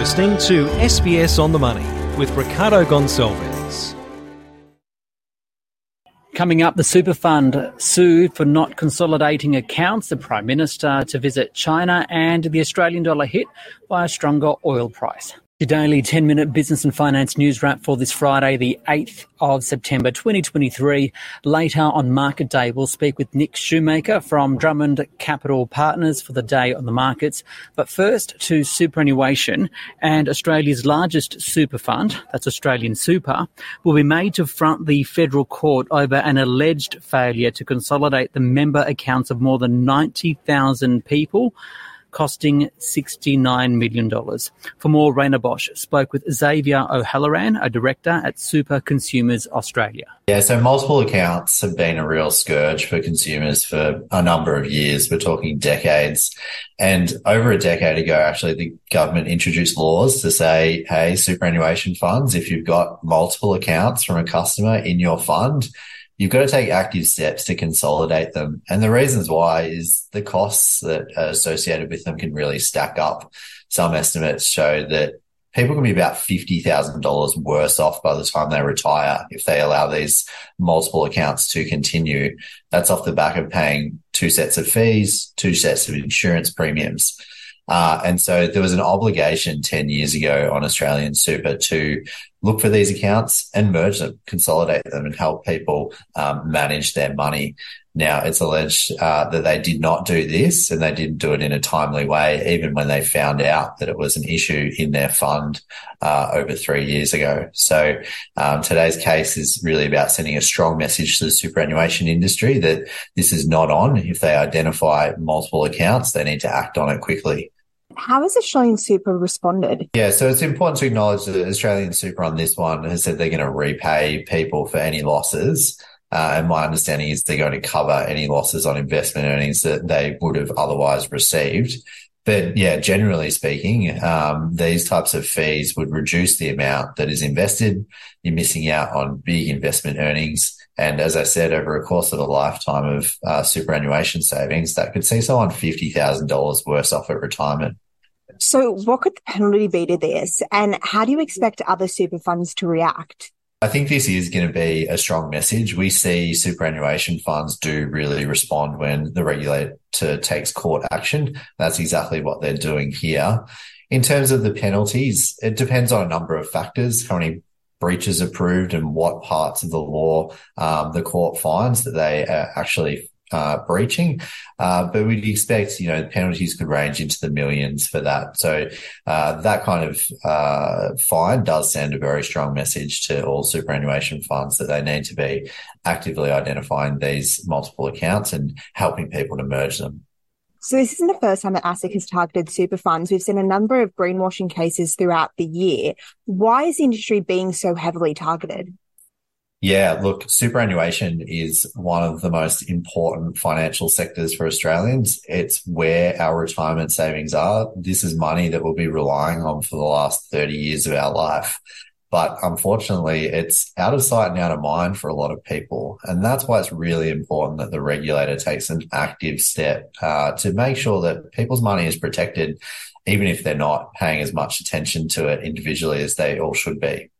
listening to SBS on the Money with Ricardo Gonçalves. Coming up, the super fund sued for not consolidating accounts, the Prime Minister to visit China, and the Australian dollar hit by a stronger oil price. Your daily 10 minute business and finance news wrap for this Friday, the 8th of September 2023. Later on Market Day, we'll speak with Nick Schoenmaker from Drummond Capital Partners for the day on the markets. But first to superannuation and Australia's largest super fund, that's AustralianSuper, will be made to front the federal court over an alleged failure to consolidate the member accounts of more than 90,000 people costing $69 million. For more, Rhayna Bosch spoke with Xavier O'Halloran, a director at Super Consumers Australia. Yeah, so multiple accounts have been a real scourge for consumers for a number of years. We're talking decades. And over a decade ago, actually, the government introduced laws to say, hey, superannuation funds, if you've got multiple accounts from a customer in your fund, you've got to take active steps to consolidate them. And the reasons why is the costs that are associated with them can really stack up. Some estimates show that people can be about $50,000 worse off by the time they retire if they allow these multiple accounts to continue. That's off the back of paying two sets of fees, two sets of insurance premiums. Uh, and so there was an obligation 10 years ago on AustralianSuper to look for these accounts and merge them, consolidate them and help people um, manage their money. Now it's alleged uh, that they did not do this and they didn't do it in a timely way, even when they found out that it was an issue in their fund uh, over three years ago. So um, today's case is really about sending a strong message to the superannuation industry that this is not on. If they identify multiple accounts, they need to act on it quickly. How has AustralianSuper responded? Yeah, so it's important to acknowledge that AustralianSuper on this one has said they're going to repay people for any losses. Uh, and my understanding is they're going to cover any losses on investment earnings that they would have otherwise received. But yeah, generally speaking, um, these types of fees would reduce the amount that is invested. You're missing out on big investment earnings. And as I said, over a course of a lifetime of uh, superannuation savings, that could see someone $50,000 worse off at retirement. So what could the penalty be to this? And how do you expect other super funds to react? I think this is going to be a strong message. We see superannuation funds do really respond when the regulator takes court action. That's exactly what they're doing here. In terms of the penalties, it depends on a number of factors. How many breaches approved and what parts of the law um, the court finds that they are actually uh, breaching. Uh, but we'd expect, you know, penalties could range into the millions for that. So uh, that kind of uh, fine does send a very strong message to all superannuation funds that they need to be actively identifying these multiple accounts and helping people to merge them. So this isn't the first time that ASIC has targeted super funds. We've seen a number of greenwashing cases throughout the year. Why is the industry being so heavily targeted? Yeah, look, superannuation is one of the most important financial sectors for Australians. It's where our retirement savings are. This is money that we'll be relying on for the last 30 years of our life. But unfortunately, it's out of sight and out of mind for a lot of people. And that's why it's really important that the regulator takes an active step uh, to make sure that people's money is protected, even if they're not paying as much attention to it individually as they all should be.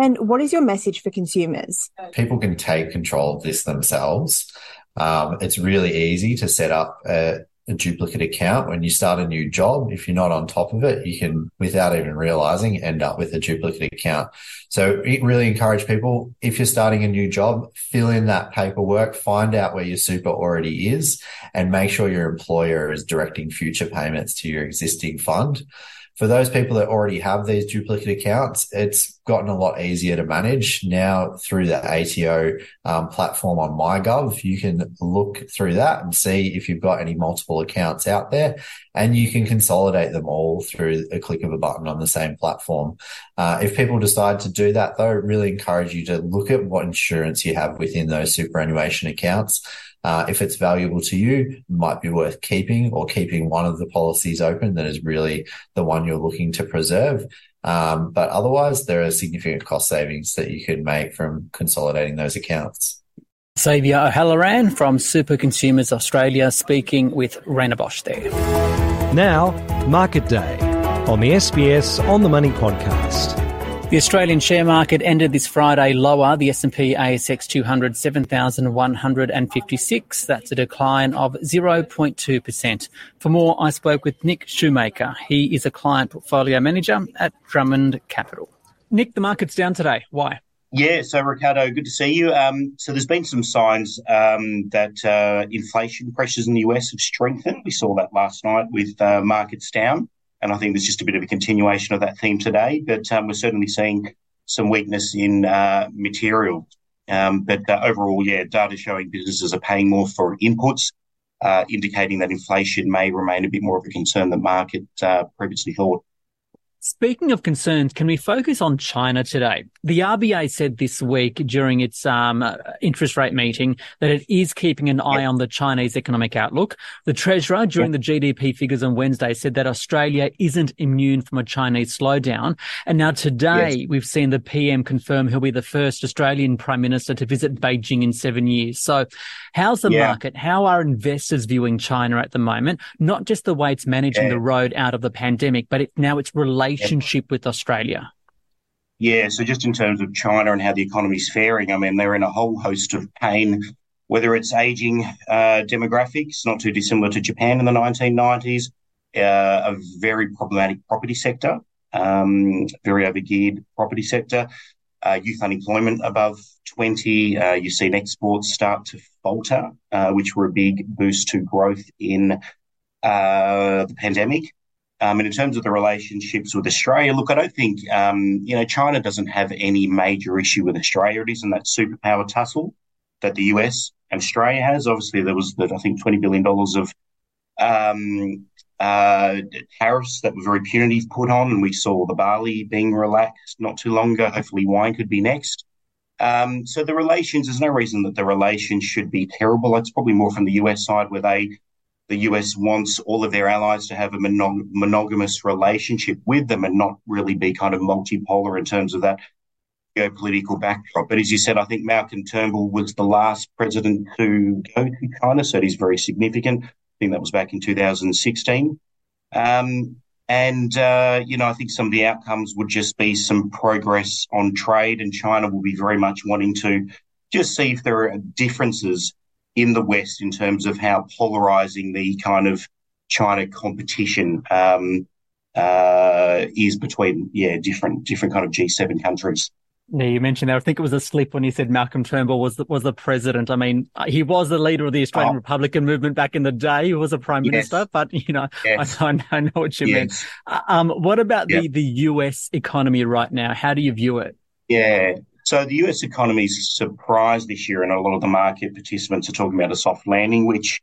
And what is your message for consumers? People can take control of this themselves. Um, it's really easy to set up a, a duplicate account when you start a new job. If you're not on top of it, you can, without even realizing, end up with a duplicate account. So it really encourage people, if you're starting a new job, fill in that paperwork, find out where your super already is and make sure your employer is directing future payments to your existing fund for those people that already have these duplicate accounts, it's gotten a lot easier to manage now through the ATO um, platform on MyGov. You can look through that and see if you've got any multiple accounts out there, and you can consolidate them all through a click of a button on the same platform. Uh, if people decide to do that, though, really encourage you to look at what insurance you have within those superannuation accounts. Uh, if it's valuable to you, might be worth keeping or keeping one of the policies open that is really the one you're looking to preserve. Um, but otherwise, there are significant cost savings that you can make from consolidating those accounts. Xavier O'Halloran from Super Consumers Australia speaking with Rhayna Bosch there. Now, Market Day. on the SBS On the Money podcast. The Australian share market ended this Friday lower. The S&P ASX 200 7,156. That's a decline of 0.2%. For more, I spoke with Nick Schoenmaker. He is a client portfolio manager at Drummond Capital. Nick, the market's down today. Why? Yeah, so Ricardo, good to see you. Um, so there's been some signs um, that uh, inflation pressures in the US have strengthened. We saw that last night with uh, markets down, and I think there's just a bit of a continuation of that theme today. But um, we're certainly seeing some weakness in uh, material. Um, but uh, overall, yeah, data showing businesses are paying more for inputs, uh, indicating that inflation may remain a bit more of a concern than market uh, previously thought. Speaking of concerns, can we focus on China today? The RBA said this week during its um, interest rate meeting that it is keeping an eye on the Chinese economic outlook. The Treasurer, during the GDP figures on Wednesday, said that Australia isn't immune from a Chinese slowdown. And now today, yes. we've seen the PM confirm he'll be the first Australian Prime Minister to visit Beijing in seven years. So, how's the yeah. market? How are investors viewing China at the moment? Not just the way it's managing yeah. the road out of the pandemic, but it, now it's related relationship with Australia? Yeah, so just in terms of China and how the economy's faring, I mean, they're in a whole host of pain, whether it's aging uh, demographics, not too dissimilar to Japan in the 1990s, uh, a very problematic property sector, um, very overgeared property sector, uh, youth unemployment above 20. Uh, you've seen exports start to falter, uh, which were a big boost to growth in uh, the pandemic. Um, and in terms of the relationships with Australia, look, I don't think, um, you know, China doesn't have any major issue with Australia. It isn't that superpower tussle that the US and Australia has. Obviously, there was, that, I think, $20 billion of um, uh, tariffs that were very punitive put on, and we saw the barley being relaxed not too long ago. Hopefully, wine could be next. Um, so the relations, there's no reason that the relations should be terrible. It's probably more from the US side where they the US wants all of their allies to have a monog- monogamous relationship with them and not really be kind of multipolar in terms of that geopolitical backdrop. But as you said, I think Malcolm Turnbull was the last president to go to China, so it is very significant. I think that was back in 2016. Um, and, uh, you know, I think some of the outcomes would just be some progress on trade, and China will be very much wanting to just see if there are differences in the West in terms of how polarizing the kind of China competition um, uh, is between yeah different different kind of G7 countries. Yeah, you mentioned that. I think it was a slip when you said Malcolm Turnbull was the, was the president. I mean, he was the leader of the Australian oh. Republican movement back in the day. He was a prime yes. minister, but you know, yes. I, I, know what you yes. mean. Uh, um, what about yep. the the US economy right now? How do you view it? Yeah, so the US economy is surprised this year, and a lot of the market participants are talking about a soft landing, which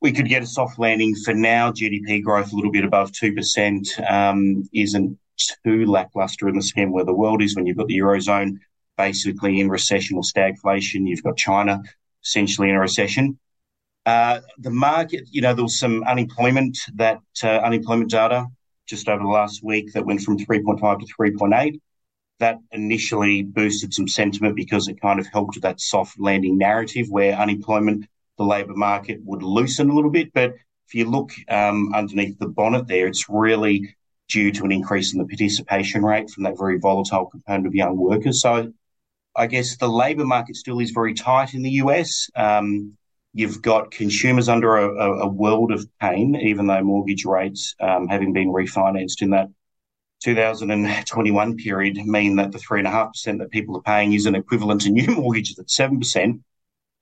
we could get a soft landing for now. GDP growth a little bit above 2% um, isn't too lackluster in the scheme where the world is when you've got the Eurozone basically in recession or stagflation. You've got China essentially in a recession. Uh, the market, you know, there was some unemployment that uh, unemployment data just over the last week that went from 3.5 to 3.8 that initially boosted some sentiment because it kind of helped with that soft landing narrative where unemployment, the labour market would loosen a little bit. But if you look um, underneath the bonnet there, it's really due to an increase in the participation rate from that very volatile component of young workers. So I guess the labour market still is very tight in the US. Um, you've got consumers under a, a, world of pain, even though mortgage rates, um, having been refinanced in that 2021 period mean that the 3.5% that people are paying is an equivalent to new mortgages at 7%.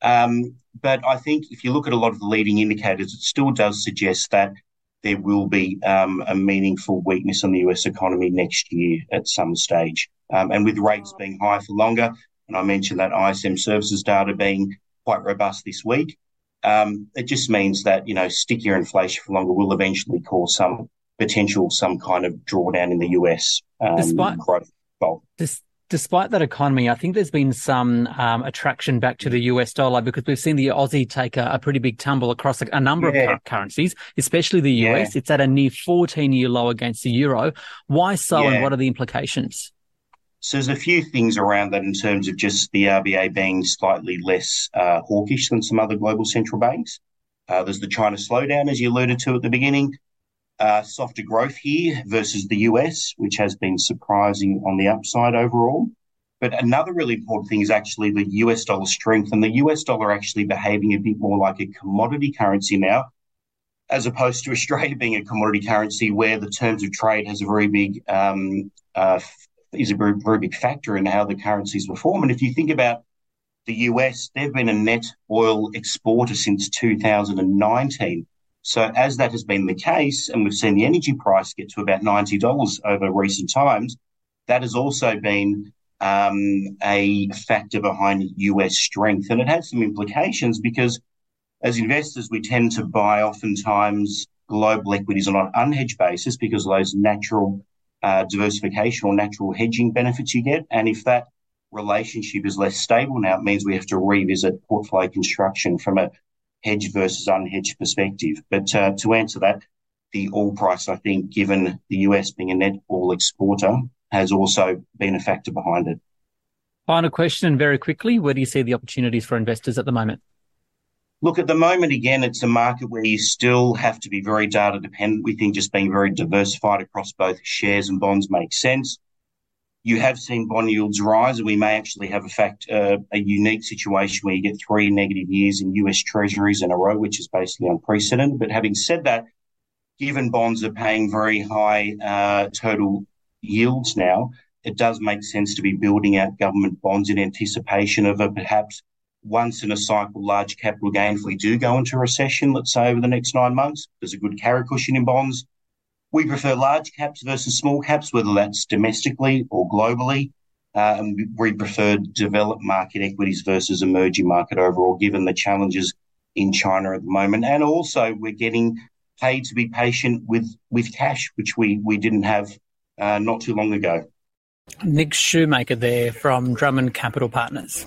Um, but I think if you look at a lot of the leading indicators, it still does suggest that there will be um, a meaningful weakness in the US economy next year at some stage. Um, and with rates being high for longer, and I mentioned that ISM services data being quite robust this week, um, it just means that, you know, stickier inflation for longer will eventually cause some potential some kind of drawdown in the US um, despite, growth. Well, dis- despite that economy, I think there's been some um, attraction back to the US dollar because we've seen the Aussie take a, a pretty big tumble across a, a number yeah. of currencies, especially the US. Yeah. It's at a near 14 year low against the euro. Why so, yeah. and what are the implications? So there's a few things around that in terms of just the RBA being slightly less uh, hawkish than some other global central banks. Uh, there's the China slowdown, as you alluded to at the beginning. Softer growth here versus the US, which has been surprising on the upside overall. But another really important thing is actually the US dollar strength and the US dollar actually behaving a bit more like a commodity currency now, as opposed to Australia being a commodity currency where the terms of trade has a very big um, uh, is a very, very big factor in how the currencies perform. And if you think about the US, they've been a net oil exporter since 2019. So as that has been the case, and we've seen the energy price get to about $90 over recent times, that has also been um, a factor behind US strength. And it has some implications because as investors, we tend to buy oftentimes global equities on an unhedged basis because of those natural uh, diversification or natural hedging benefits you get. And if that relationship is less stable now, it means we have to revisit portfolio construction from a hedged versus unhedged perspective. But uh, to answer that, the oil price, I think, given the US being a net oil exporter, has also been a factor behind it. Final question, very quickly. Where do you see the opportunities for investors at the moment? Look, at the moment, again, it's a market where you still have to be very data dependent. We think just being very diversified across both shares and bonds makes sense. You have seen bond yields rise, and we may actually have a fact uh, a unique situation where you get three negative years in US Treasuries in a row, which is basically unprecedented. But having said that, given bonds are paying very high uh, total yields now, it does make sense to be building out government bonds in anticipation of a perhaps once in a cycle large capital gain if we do go into recession, let's say over the next nine months. There's a good carry cushion in bonds. We prefer large caps versus small caps, whether that's domestically or globally. Uh, we prefer developed market equities versus emerging market overall, given the challenges in China at the moment. And also, we're getting paid to be patient with, with cash, which we, we didn't have uh, not too long ago. Nick Schoenmaker there from Drummond Capital Partners.